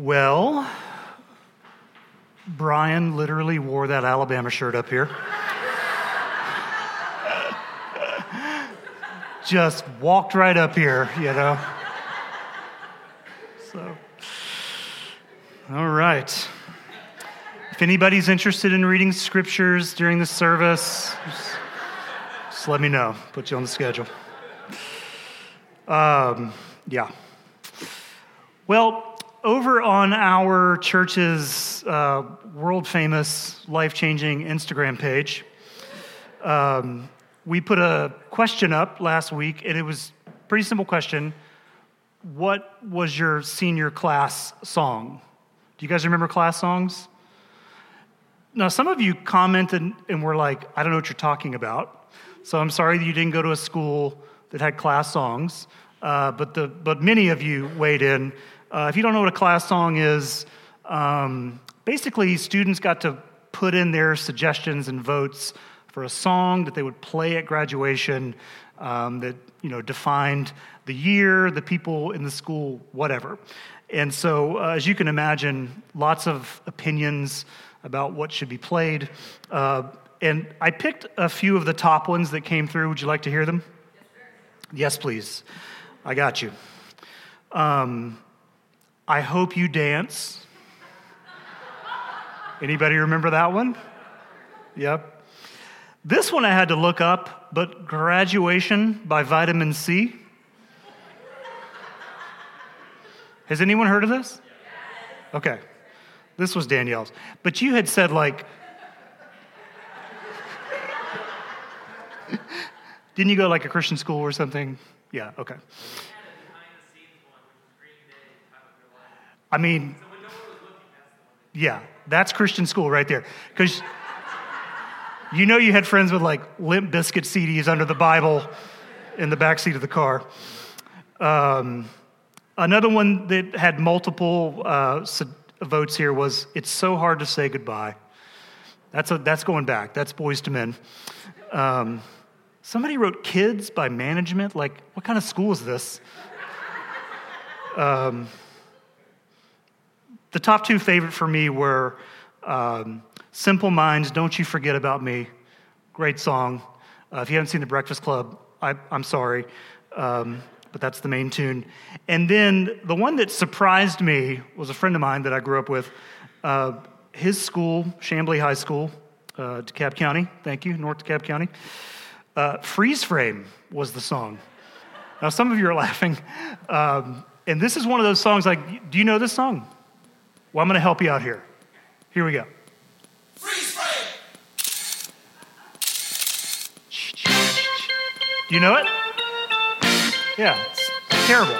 Well, Brian literally wore that Alabama shirt up here. Just walked right up here, you know. So, all right. If anybody's interested in reading scriptures during the service, just, just let me know. Put you on the schedule. Um, yeah. Well, over on our church's uh, world famous, life changing Instagram page, um, we put a question up last week, and it was a pretty simple question. What was your senior class song? Do you guys remember class songs? Now, some of you commented and were like, I don't know what you're talking about. So I'm sorry that you didn't go to a school that had class songs. Uh, but, the, but many of you weighed in. Uh, if you don't know what a class song is, um, basically students got to put in their suggestions and votes for a song that they would play at graduation um, that you know defined the year, the people in the school, whatever. And so, uh, as you can imagine, lots of opinions about what should be played. Uh, and I picked a few of the top ones that came through. Would you like to hear them? Yes, please. I got you. Um, I hope you dance. Anybody remember that one? Yep. This one I had to look up, but Graduation by Vitamin C. Has anyone heard of this? Okay. This was Danielle's. But you had said, like, didn't you go like a Christian school or something? Yeah, okay. I mean, yeah, that's Christian school right there. Because you know you had friends with like Limp Bizkit CDs under the Bible in the back seat of the car. Um, another one that had multiple uh, votes here was It's So Hard to Say Goodbye. That's, a, that's going back. That's Boyz II Men. Um, Somebody wrote Kids by Management. Like, what kind of school is this? um, the top two favorite for me were um, Simple Minds, Don't You Forget About Me. Great song. Uh, if you haven't seen The Breakfast Club, I, am sorry, um, but that's the main tune. And then the one that surprised me was a friend of mine that I grew up with. Uh, his school, Chamblee High School, uh, DeKalb County, thank you, North DeKalb County. Uh, Freeze Frame was the song. Now, some of you are laughing. Um, and this is one of those songs like, do you know this song? Well, I'm going to help you out here. Here we go. Do you know it? Yeah, it's terrible.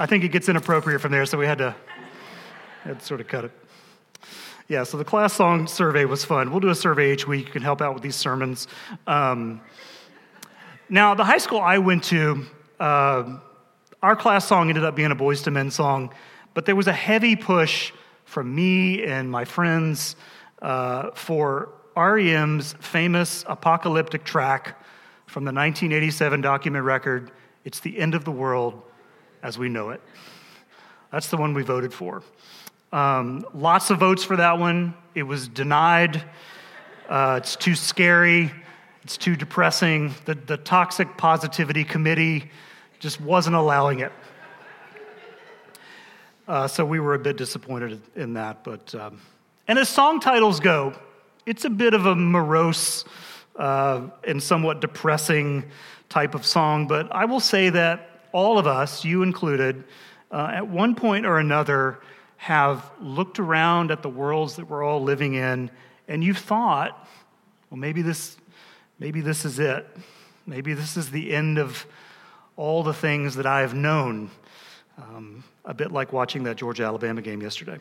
I think it gets inappropriate from there, so we had to had to sort of cut it. Yeah, so the class song survey was fun. We'll do a survey each week. You can help out with these sermons. Um, now, the high school I went to, uh, our class song ended up being a Boyz II Men song, but there was a heavy push from me and my friends uh, for REM's famous apocalyptic track from the 1987 document record, It's the End of the World as We Know It. That's the one we voted for. Um, lots of votes for that one. It was denied. Uh, it's too scary. It's too depressing. The, the Toxic Positivity Committee just wasn't allowing it. Uh, so we were a bit disappointed in that. But um, and as song titles go, it's a bit of a morose uh, and somewhat depressing type of song. But I will say that all of us, you included, uh, at one point or another, have looked around at the worlds that we're all living in and you've thought, well, maybe this, maybe this is it. Maybe this is the end of all the things that I have known. Um, a bit like watching that Georgia Alabama game yesterday.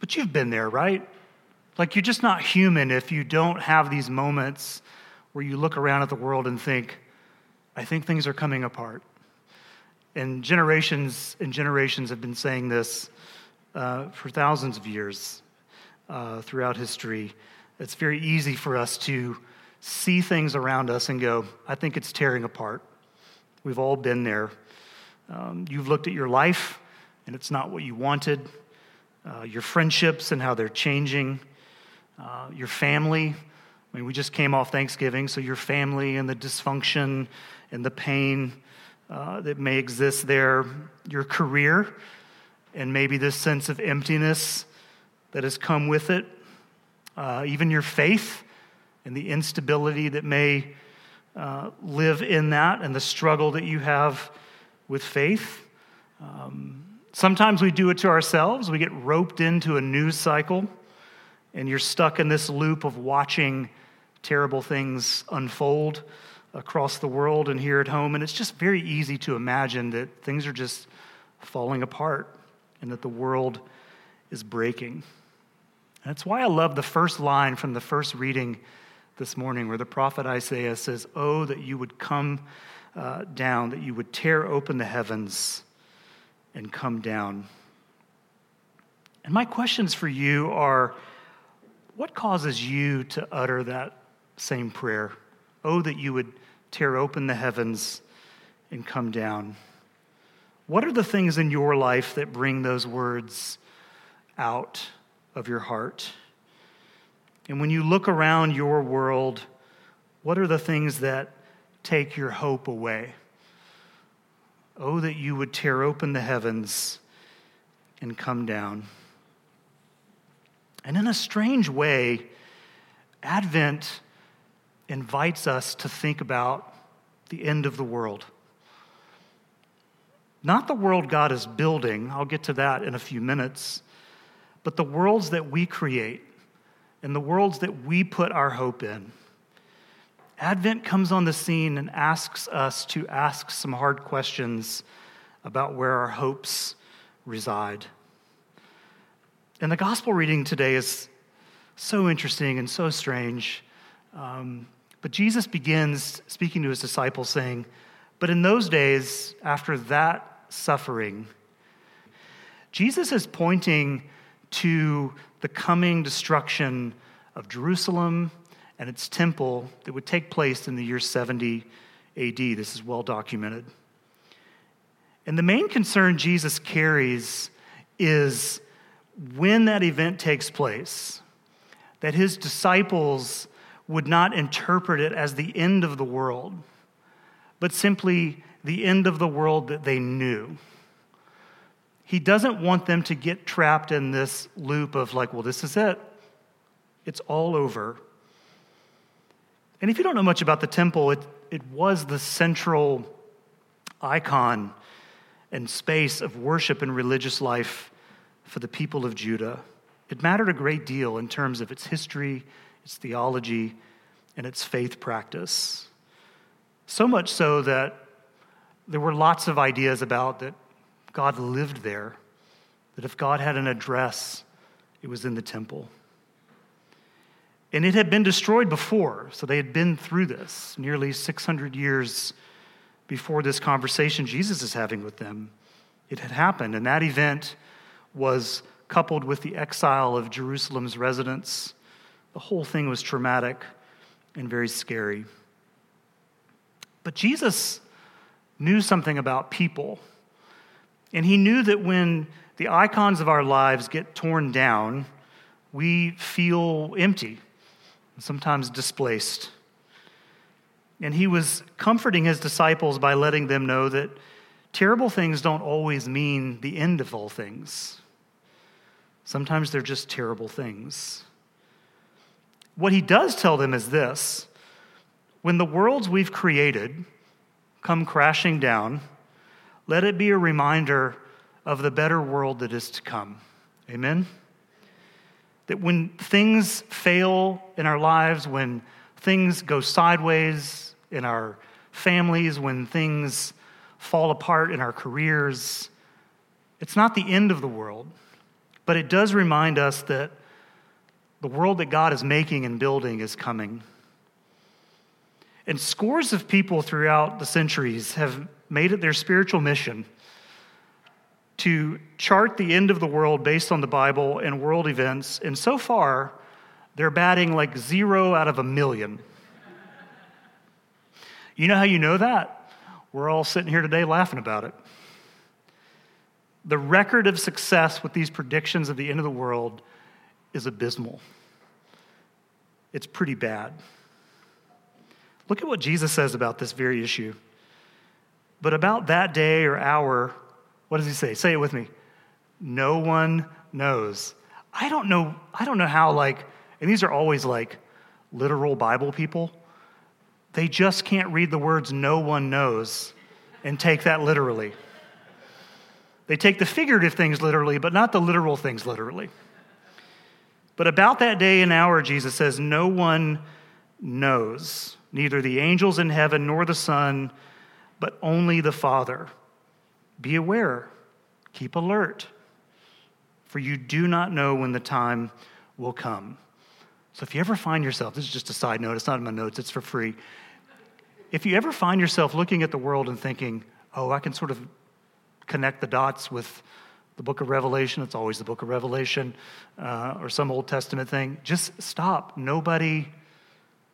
but you've been there, right? Like you're just not human if you don't have these moments where you look around at the world and think, I think things are coming apart. And generations and generations have been saying this uh, for thousands of years uh, throughout history it's very easy for us to see things around us and go, I think it's tearing apart. We've all been there. Um, you've looked at your life and it's not what you wanted, uh, your friendships and how they're changing, uh, your family. I mean, we just came off Thanksgiving, so your family and the dysfunction and the pain uh, that may exist there, your career, and maybe this sense of emptiness that has come with it, uh, even your faith and the instability that may uh, live in that, and the struggle that you have with faith. Um, sometimes we do it to ourselves. We get roped into a news cycle, and you're stuck in this loop of watching terrible things unfold across the world and here at home. And it's just very easy to imagine that things are just falling apart and that the world is breaking. That's why I love the first line from the first reading this morning, where the prophet Isaiah says, Oh, that you would come uh, down, that you would tear open the heavens and come down. And my questions for you are what causes you to utter that same prayer? Oh, that you would tear open the heavens and come down. What are the things in your life that bring those words out of your heart? And when you look around your world, what are the things that take your hope away? Oh, that you would tear open the heavens and come down. And in a strange way, Advent invites us to think about the end of the world. Not the world God is building, I'll get to that in a few minutes, but the worlds that we create and the worlds that we put our hope in. Advent comes on the scene and asks us to ask some hard questions about where our hopes reside. And the gospel reading today is so interesting and so strange. Um, but Jesus begins speaking to his disciples, saying, But in those days, after that suffering, Jesus is pointing to the coming destruction of Jerusalem and its temple that would take place in the year 70 AD. This is well documented. And the main concern Jesus carries is when that event takes place, that his disciples would not interpret it as the end of the world, but simply the end of the world that they knew. He doesn't want them to get trapped in this loop of, like, well, this is it. It's all over. And if you don't know much about the temple, it, it was the central icon and space of worship and religious life for the people of Judah. It mattered a great deal in terms of its history, its theology, and its faith practice. So much so that there were lots of ideas about that God lived there, that if God had an address, it was in the temple. And it had been destroyed before, so they had been through this nearly 600 years before this conversation Jesus is having with them. It had happened, and that event was coupled with the exile of Jerusalem's residents. The whole thing was traumatic and very scary. But Jesus knew something about people, and he knew that when the icons of our lives get torn down, we feel empty sometimes displaced. And he was comforting his disciples by letting them know that terrible things don't always mean the end of all things. Sometimes they're just terrible things. What he does tell them is this when the worlds we've created come crashing down, let it be a reminder of the better world that is to come. Amen? That when things fail in our lives, when things go sideways in our families, when things fall apart in our careers, it's not the end of the world, but it does remind us that the world that God is making and building is coming. And scores of people throughout the centuries have made it their spiritual mission to chart the end of the world based on the Bible and world events. And so far, They're batting like zero out of a million. You know how you know that? We're all sitting here today laughing about it. The record of success with these predictions of the end of the world is abysmal. It's pretty bad. Look at what Jesus says about this very issue. But about that day or hour, what does he say? Say it with me. No one knows. I don't know, I don't know how, like, and these are always like literal Bible people. They just can't read the words no one knows and take that literally. They take the figurative things literally, but not the literal things literally. But about that day and hour, Jesus says, no one knows, neither the angels in heaven nor the Son, but only the Father. Be aware, keep alert, for you do not know when the time will come. So if you ever find yourself, this is just a side note, it's not in my notes, it's for free. If you ever find yourself looking at the world and thinking, oh, I can sort of connect the dots with the book of Revelation, it's always the book of Revelation, uh, or some Old Testament thing, just stop. Nobody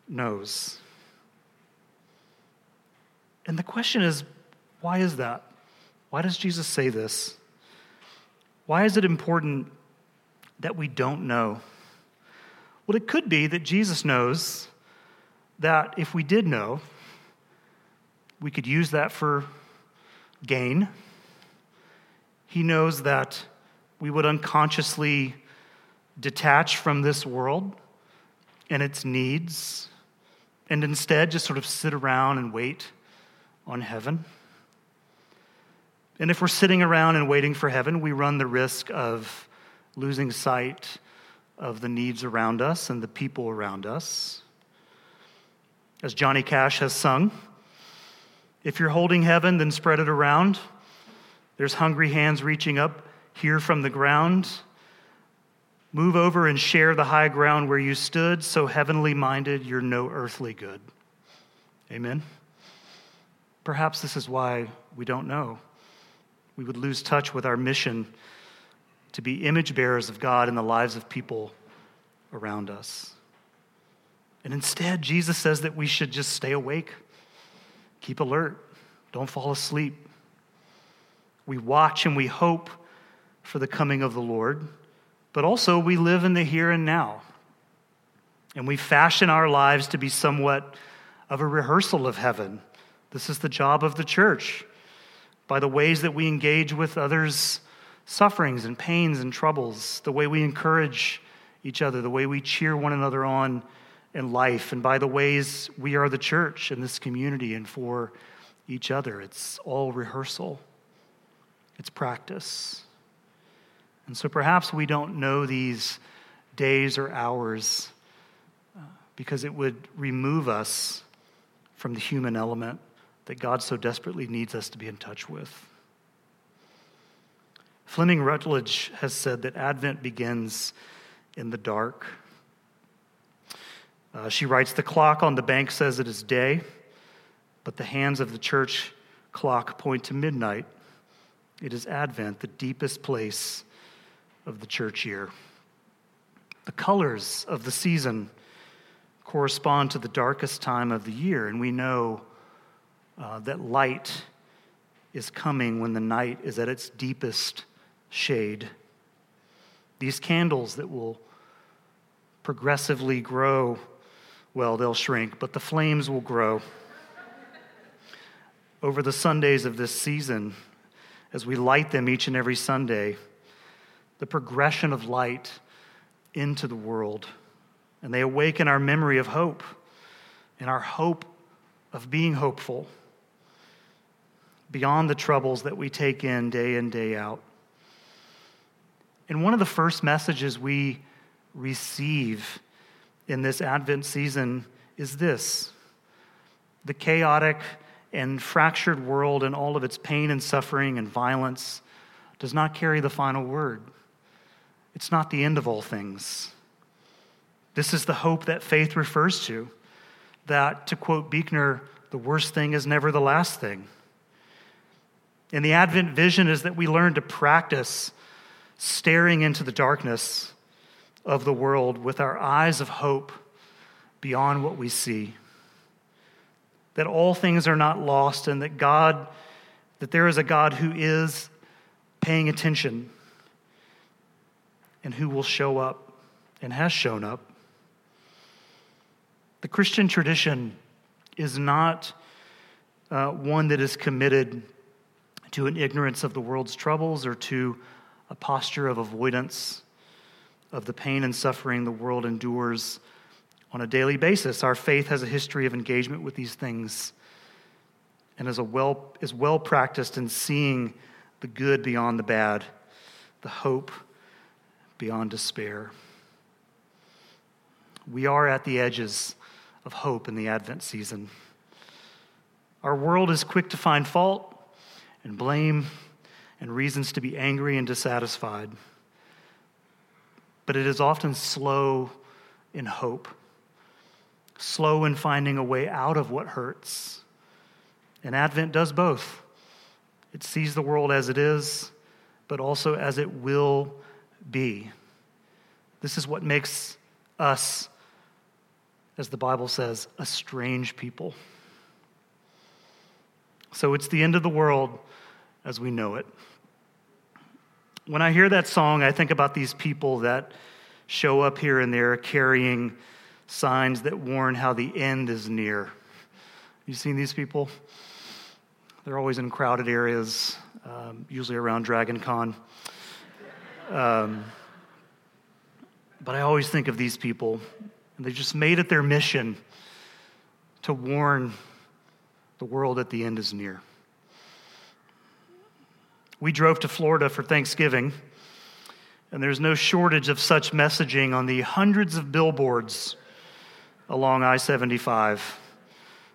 knows. And the question is, why is that? Why does Jesus say this? Why is it important that we don't know? Well, it could be that Jesus knows that if we did know, we could use that for gain he knows that we would unconsciously detach from this world and its needs and instead just sort of sit around and wait on heaven. And if we're sitting around and waiting for heaven, we run the risk of losing sight of the needs around us and the people around us. As Johnny Cash has sung, if you're holding heaven, then spread it around. There's hungry hands reaching up here from the ground. Move over and share the high ground where you stood, so heavenly minded, you're no earthly good. Amen? Perhaps this is why we don't know. We would lose touch with our mission to be image bearers of God in the lives of people around us. And instead, Jesus says that we should just stay awake, keep alert, don't fall asleep. We watch and we hope for the coming of the Lord, but also we live in the here and now. And we fashion our lives to be somewhat of a rehearsal of heaven. This is the job of the church. By the ways that we engage with others' sufferings and pains and troubles, the way we encourage each other, the way we cheer one another on in life, and by the ways we are the church in this community and for each other. It's all rehearsal it's practice. And so perhaps we don't know these days or hours uh, because it would remove us from the human element that God so desperately needs us to be in touch with. Fleming Rutledge has said that Advent begins in the dark. Uh, she writes The clock on the bank says it is day, but the hands of the church clock point to midnight. It is Advent, the deepest place of the church year. The colors of the season correspond to the darkest time of the year, and we know uh, that light is coming when the night is at its deepest shade. These candles that will progressively grow, well, they'll shrink, but the flames will grow. Over the Sundays of this season, as we light them each and every Sunday, the progression of light into the world. And they awaken our memory of hope and our hope of being hopeful beyond the troubles that we take in day in, day out. And one of the first messages we receive in this Advent season is this the chaotic and fractured world and all of its pain and suffering and violence does not carry the final word. It's not the end of all things. This is the hope that faith refers to. That, to quote Buechner, the worst thing is never the last thing. And the Advent vision is that we learn to practice staring into the darkness of the world with our eyes of hope beyond what we see. That all things are not lost and that God, that there is a God who is paying attention and who will show up and has shown up. The Christian tradition is not uh, one that is committed to an ignorance of the world's troubles or to a posture of avoidance of the pain and suffering the world endures on a daily basis. Our faith has a history of engagement with these things and is, a well, is well practiced in seeing the good beyond the bad, the hope beyond despair. We are at the edges of hope in the Advent season. Our world is quick to find fault and blame and reasons to be angry and dissatisfied. But it is often slow in hope, slow in finding a way out of what hurts. And Advent does both. It sees the world as it is, but also as it will be. This is what makes us, as the Bible says, a strange people. So it's the end of the world as we know it. When I hear that song, I think about these people that show up here and there carrying signs that warn how the end is near. You seen these people? They're always in crowded areas, um, usually around Dragon Con. Um, but I always think of these people, and they just made it their mission to warn the world that the end is near. We drove to Florida for Thanksgiving, and there's no shortage of such messaging on the hundreds of billboards along I 75.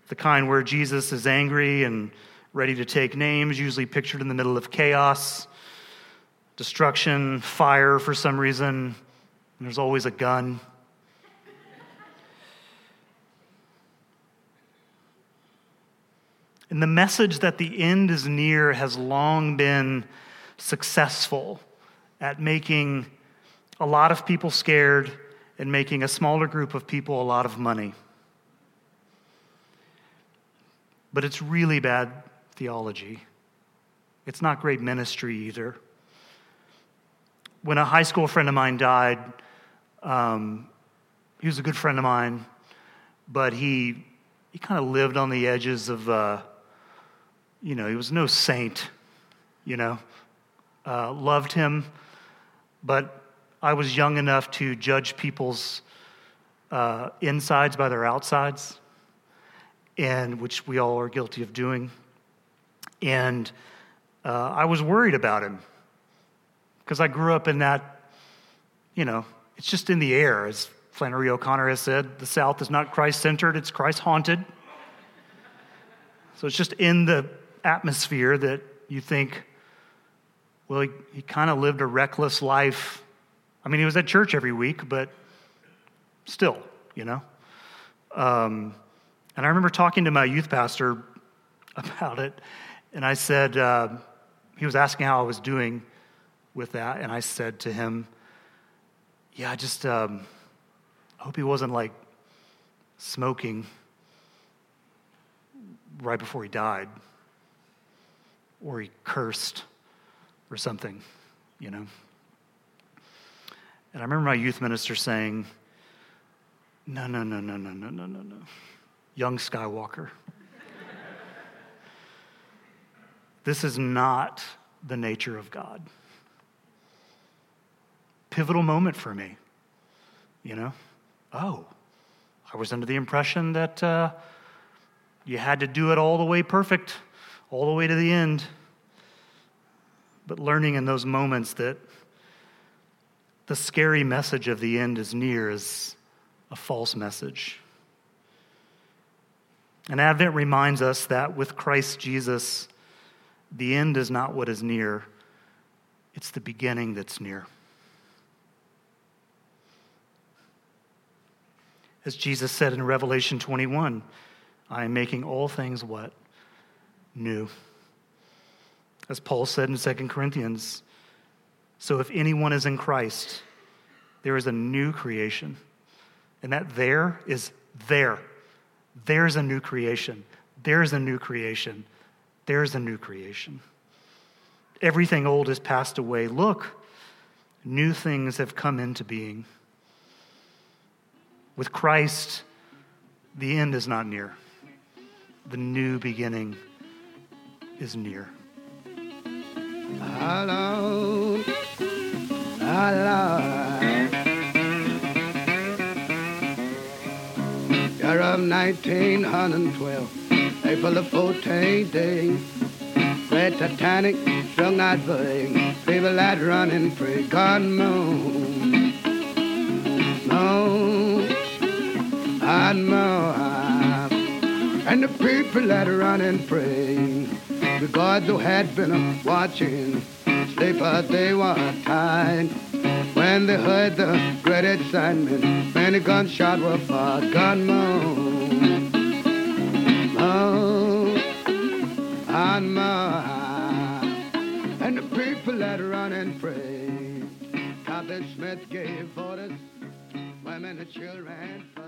The kind where Jesus is angry and ready to take names, usually pictured in the middle of chaos, destruction, fire for some reason, there's always a gun. And the message that the end is near has long been successful at making a lot of people scared and making a smaller group of people a lot of money. But it's really bad theology. It's not great ministry either. When a high school friend of mine died, um, he was a good friend of mine, but he, he kind of lived on the edges of. Uh, you know, he was no saint, you know. Uh, loved him, but I was young enough to judge people's uh, insides by their outsides, and which we all are guilty of doing. And uh, I was worried about him because I grew up in that, you know, it's just in the air, as Flannery O'Connor has said. The South is not Christ centered, it's Christ haunted. So it's just in the atmosphere that you think, well, he, he kind of lived a reckless life. I mean, he was at church every week, but still, you know? Um, and I remember talking to my youth pastor about it, and I said, uh, he was asking how I was doing with that, and I said to him, Yeah, I just um, hope he wasn't like smoking right before he died or he cursed or something, you know. And I remember my youth minister saying, No, no, no, no, no, no, no, no, no. Young Skywalker. this is not the nature of God. Pivotal moment for me, you know? Oh, I was under the impression that uh, you had to do it all the way perfect all the way to the end. But learning in those moments that the scary message of the end is near is a false message. And Advent reminds us that with Christ Jesus, the end is not what is near, it's the beginning that's near. As Jesus said in Revelation 21, I am making all things what? New. As Paul said in 2 Corinthians, so if anyone is in Christ, there is a new creation. And that there is there. There's a new creation. There's a new creation. There's a new creation. Everything old has passed away. Look, new things have come into being. With Christ, the end is not near, the new beginning is near. Our Lord. Year of 1912, April the 14th day. Great Titanic strung out big, people that running free, God moon, moon, and moon, and the people that running free. The guards who had been watching, sleeper they were tied. When they heard the great excitement, many gunshots were fired. Gun moan, moan, and. And the people that run and pray. Captain Smith gave orders, women and children first.